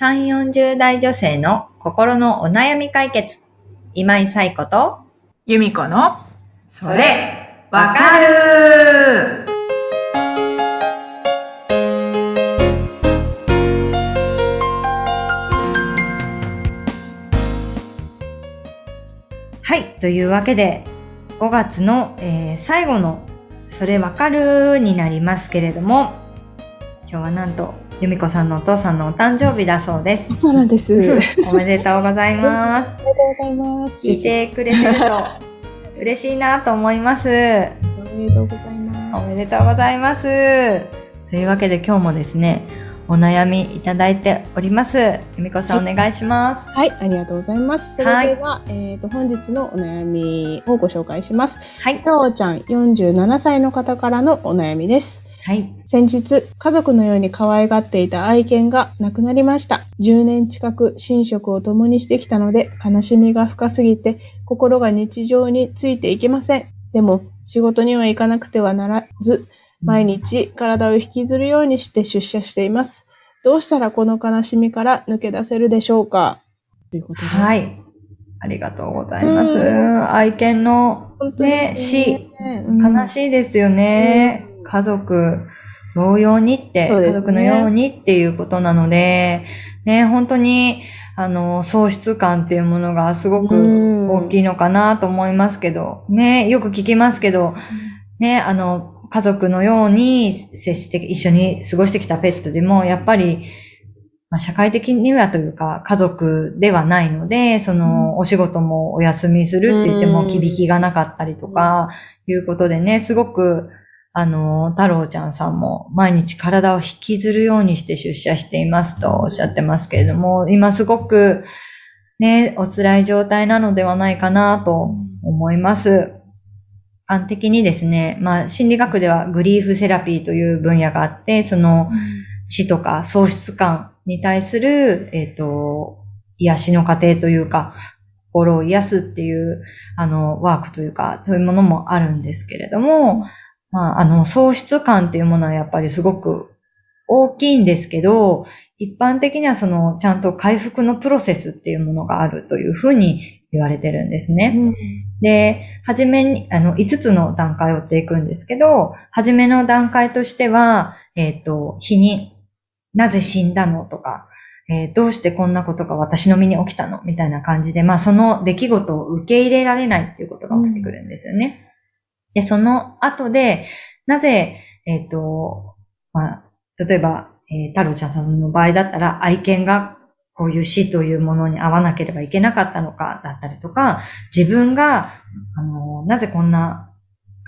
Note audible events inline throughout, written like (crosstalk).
3、40代女性の心のお悩み解決。今井彩子と、由美子の、それ、わかるはい。というわけで、5月の、えー最後の、それわかるになりますけれども、今日はなんと、由美子さんのお父さんのお誕生日だそうです。そうなんです。あ (laughs) おめでとうございます。りがとうございます。聞いてくれてると、(laughs) 嬉しいなと思います。おめでとうございまおめでとうございます。というわけで今日もですね、お悩みいただいております。由美子さんお願いします。す。はい、ありがとうございます。それでは、えっ、と、本日のお悩みをご紹介します。はい。なおちゃん、47歳の方からのお悩みです。はい。先日、家族のように可愛がっていた愛犬が亡くなりました。10年近く寝食を共にしてきたので、悲しみが深すぎて、心が日常についていけません。でも、仕事には行かなくてはならず、毎日体を引きずるようにして出社しています。どうしたらこの悲しみから抜け出せるでしょうか？ということで。はい。ありがとうございます。う愛犬のね、死、うん悲しいですよね。家族同様にって、ね。家族のようにっていうことなので、ね、本当に、あの、喪失感っていうものがすごくうん。大きいのかなと思いますけど、ね、よく聞きますけど、ね、あの、家族のように接して、一緒に過ごしてきたペットでも、やっぱり、まあ、社会的にはというか、家族ではないので、その、お仕事もお休みするって言っても、うん。響きがなかったりとか、いうことでね、すごく、あの、太郎ちゃんさんも毎日体を引きずるようにして出社していますとおっしゃってますけれども、今すごくね、お辛い状態なのではないかなと思います。一般的にですね、まあ心理学ではグリーフセラピーという分野があって、その死とか喪失感に対する、えっ、と、癒しの過程というか、心を癒すっていう、あの、ワークというか、そういうものもあるんですけれども、まあ、あの、喪失感っていうものはやっぱりすごく大きいんですけど、一般的にはその、ちゃんと回復のプロセスっていうものがあるというふうに言われてるんですね。うんで、はじめに、あの、5つの段階を追っていくんですけど、はじめの段階としては、えっ、と、否認。なぜ死んだのとか、えーどうしてこんなことが私の身に起きたのみたいな感じで、まあ、その出来事を受け入れられないっていうことが起きてくるんですよね。で、その後で、なぜ、えっ、と、まあ、例えば、えー太郎ちゃんさんの場合だったら、愛犬がこういう死というものに合わなければいけなかったのか、だったりとか、自分が、あの、なぜこんな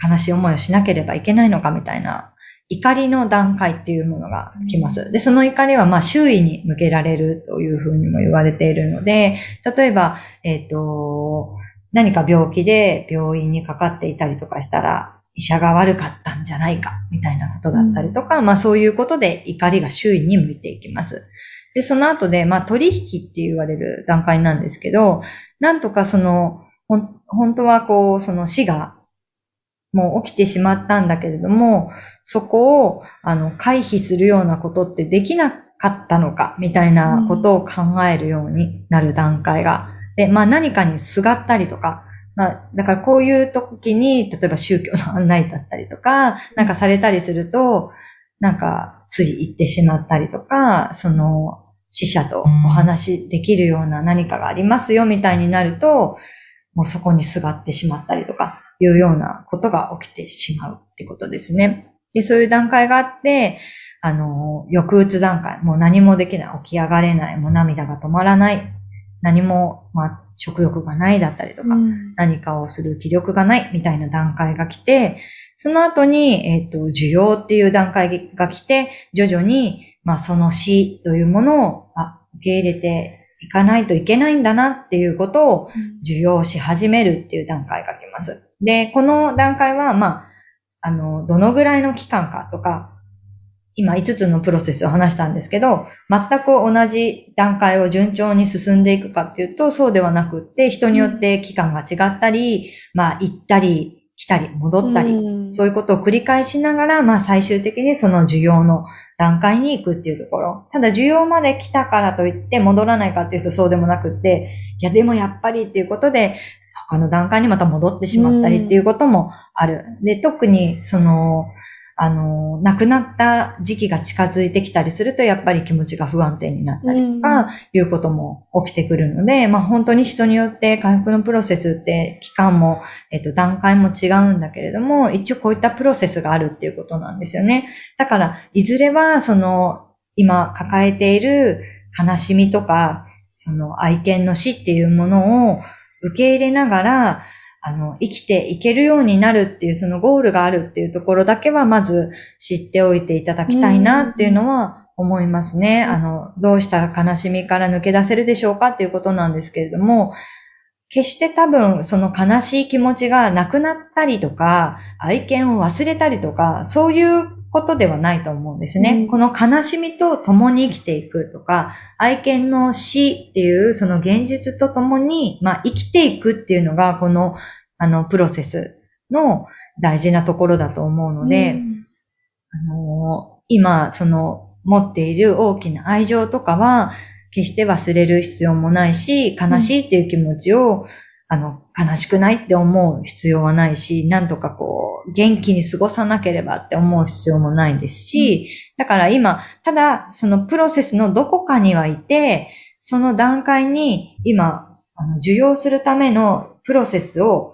悲しい思いをしなければいけないのかみたいな、怒りの段階っていうものが来ます。で、その怒りは、まあ、周囲に向けられるというふうにも言われているので、例えば、えっ、と、何か病気で病院にかかっていたりとかしたら、医者が悪かったんじゃないか、みたいなことだったりとか、まあそういうことで怒りが周囲に向いていきます。で、その後で、まあ取引って言われる段階なんですけど、なんとかその、ほん本当はこう、その死がもう起きてしまったんだけれども、そこを、あの、回避するようなことってできなかったのか、みたいなことを考えるようになる段階が。で、まあ何かにすがったりとか、まあ、だからこういう時に、例えば宗教の案内だったりとか、なんかされたりすると、なんかつい行ってしまったりとか、その死者とお話しできるような何かがありますよみたいになると、もうそこにすがってしまったりとか、いうようなことが起きてしまうってことですね。で、そういう段階があって、あの、抑うつ段階、もう何もできない、起き上がれない、もう涙が止まらない、何も、まあ、食欲がないだったりとか、うん何かをする気力がないみたいな段階が来て、その後に、えっ、と、需要っていう段階が来て、徐々に、まあ、その死というものを、あ、受け入れていかないといけないんだなっていうことを受容し始めるっていう段階が来ます。で、この段階は、まあ、あの、どのぐらいの期間かとか、今5つのプロセスを話したんですけど、全く同じ段階を順調に進んでいくかっていうと、そうではなくって、人によって期間が違ったり、まあ、行ったり、来たり、戻ったり、そういうことを繰り返しながら、まあ最終的にその需要の段階に行くっていうところ。ただ需要まで来たからといって戻らないかっていうとそうでもなくって、いやでもやっぱりっていうことで、他の段階にまた戻ってしまったりっていうこともある。で、特にその、あの、亡くなった時期が近づいてきたりすると、やっぱり気持ちが不安定になったりとか、いうことも起きてくるので、まあ本当に人によって回復のプロセスって期間も、えっと段階も違うんだけれども、一応こういったプロセスがあるっていうことなんですよね。だから、いずれはその今抱えている悲しみとか、その愛犬の死っていうものを受け入れながら、あの、生きていけるようになるっていうそのゴールがあるっていうところだけはまず知っておいていただきたいなっていうのは思いますね。あの、どうしたら悲しみから抜け出せるでしょうかっていうことなんですけれども、決して多分その悲しい気持ちがなくなったりとか、愛犬を忘れたりとか、そういうことではないと思うんですね。うんこの悲しみと共に生きていくとか、愛犬の死っていうその現実と共に、まあ生きていくっていうのが、この、あの、プロセスの大事なところだと思うので、うんあの今、その、持っている大きな愛情とかは、決して忘れる必要もないし、悲しいっていう気持ちを、あの、悲しくないって思う必要はないし、なんとかこう、元気に過ごさなければって思う必要もないですし、だから今、ただ、そのプロセスのどこかにはいて、その段階に今、あの受容するためのプロセスを、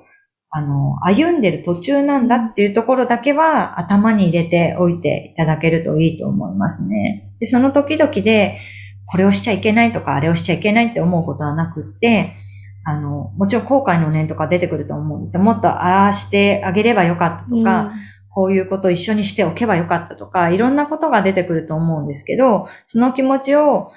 あの、歩んでる途中なんだっていうところだけは頭に入れておいていただけるといいと思いますね。で、その時々で、これをしちゃいけないとか、あれをしちゃいけないって思うことはなくって、あの、もちろん後悔の念とか出てくると思うんですよ。もっとああしてあげればよかったとか、こういうことを一緒にしておけばよかったとか、いろんなことが出てくると思うんですけど、その気持ちを、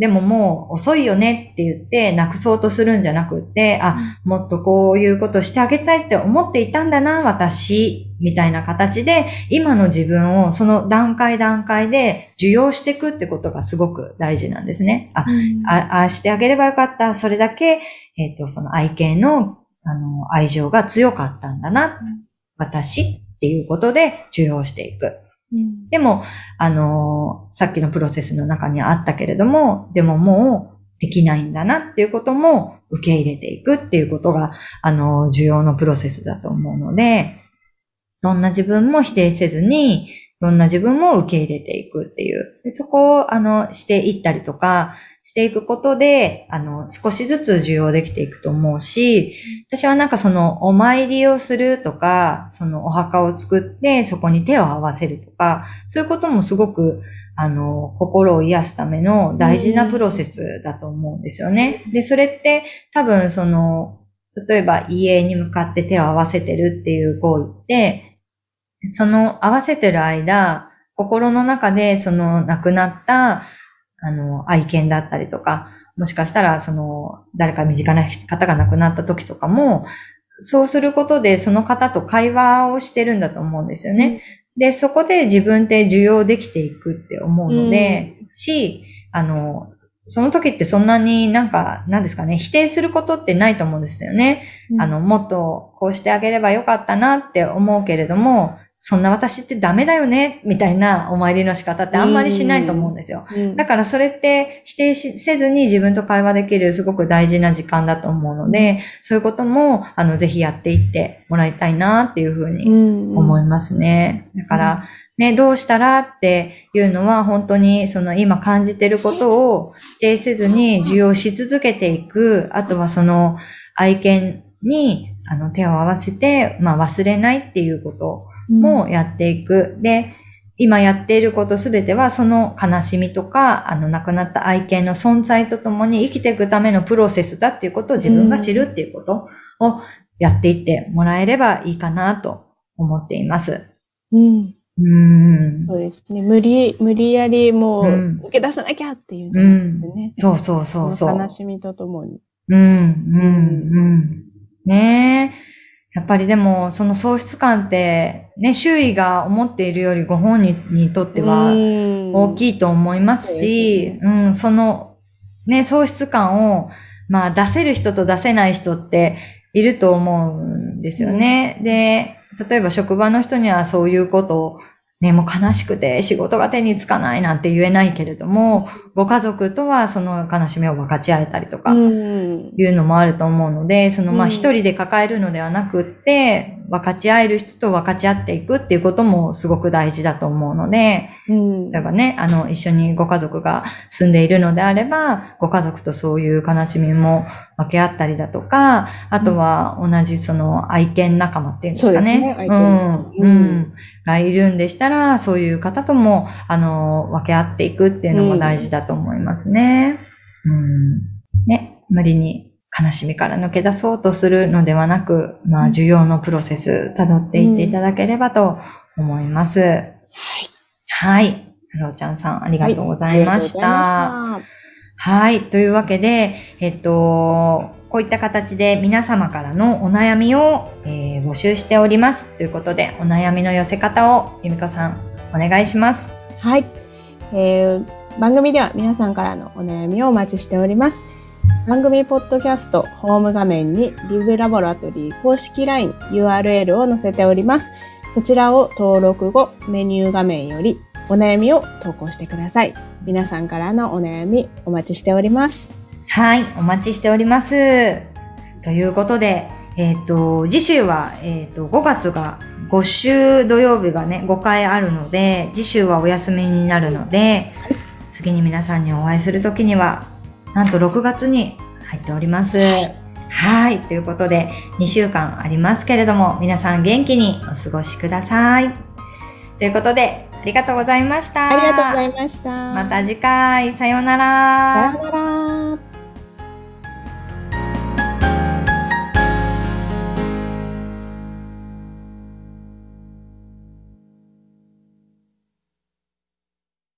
でももう遅いよねって言ってなくそうとするんじゃなくって、あ、もっとこういうことしてあげたいって思っていたんだな、私、みたいな形で、今の自分をその段階段階で受容していくってことがすごく大事なんですね。あ、うんあああしてあげればよかった。それだけ、えっ、と、その愛犬の、あの、愛情が強かったんだな。私っていうことで受容していく。うんでも、あのさっきのプロセスの中にあったけれども、でももうできないんだなっていうことも受け入れていくっていうことが、あの重要のプロセスだと思うので、どんな自分も否定せずに、どんな自分も受け入れていくっていう。でそこを、あの、していったりとか、していくことで、あの、少しずつ受容できていくと思うし、私はなんかその、お参りをするとか、そのお墓を作って、そこに手を合わせるとか、そういうこともすごく、あの、心を癒すための大事なプロセスだと思うんですよね。で、それって多分その、例えば家に向かって手を合わせてるっていう行為って、その合わせてる間、心の中でその亡くなった、あの、愛犬だったりとか、もしかしたらその、誰か身近な方が亡くなった時とかも、そうすることでその方と会話をしてるんだと思うんですよね。で、そこで自分って受容できていくって思うので、し、あの、その時ってそんなになんか、なんですかね、否定することってないと思うんですよね。あの、もっとこうしてあげればよかったなって思うけれども、そんな私ってダメだよね、みたいなお参りの仕方ってあんまりしないと思うんですよ。うんだからそれって否定しせずに自分と会話できるすごく大事な時間だと思うので、そういうことも、あの、ぜひやっていってもらいたいなっていうふうに思いますね。だから、ね、どうしたらっていうのは本当にその今感じてることを否定せずに受容し続けていく。あとはその愛犬にあの手を合わせて、まあ忘れないっていうこともやっていく。で、今やっていることすべてはその悲しみとか、あの亡くなった愛犬の存在とともに生きていくためのプロセスだっていうことを自分が知るっていうことをやっていってもらえればいいかなと思っています。うん。うーん。そうですね。無理、無理やりもううん受け出さなきゃっていうんじゃなくてね。そうそうそうそう。の悲しみとともに。うん、うん、うん。ねえ。やっぱりでも、その喪失感って、ね、周囲が思っているよりご本人にとっては大大きいと思いますし、うん、その、ね、喪失感を、まあ出せる人と出せない人っていると思うんですよね。で、例えば職場の人にはそういうことをね、もう悲しくて仕事が手につかないなんて言えないけれども、ご家族とはその悲しみを分かち合えたりとか、うん。いうのもあると思うので、そのまあうん一人で抱えるのではなくって、分かち合える人と分かち合っていくっていうこともすごく大事だと思うので、うん。例えばね、あの、一緒にご家族が住んでいるのであれば、ご家族とそういう悲しみも分け合ったりだとか、あとは同じその愛犬仲間っていうんですかそうですねね。愛犬うん。うんうん。がいるんでしたら、そういう方とも、あの、分け合っていくっていうのも大事だと思いますね。うん。ね、無理に悲しみから抜け出そうとするのではなく、まあ、需要のプロセス、辿っていっていただければと思います。はい。はい。ふろちゃんさん、ありがとうございました。ありがとうございまはい。というわけで、えっと、こういった形で皆様からのお悩みを、えー募集しております。ということで、お悩みの寄せ方を、ゆみこさん、お願いします。はい。えー番組では皆さんからのお悩みをお待ちしております。番組ポッドキャストホーム画面にリブラボラトリー公式 LINE URL を載せております。そちらを登録後、メニュー画面よりお悩みを投稿してください。皆さんからのお悩みお待ちしております。はい。お待ちしております。ということで、えっ、と、次週は、えっ、と、5月が5週土曜日がね、5回あるので、次週はお休みになるので、次に皆さんにお会いするときには、なんと6月に入っております。はい。ということで、2週間ありますけれども、皆さん元気にお過ごしください。ということで、ありがとうございました。ありがとうございました。また次回、さようなら。さようなら。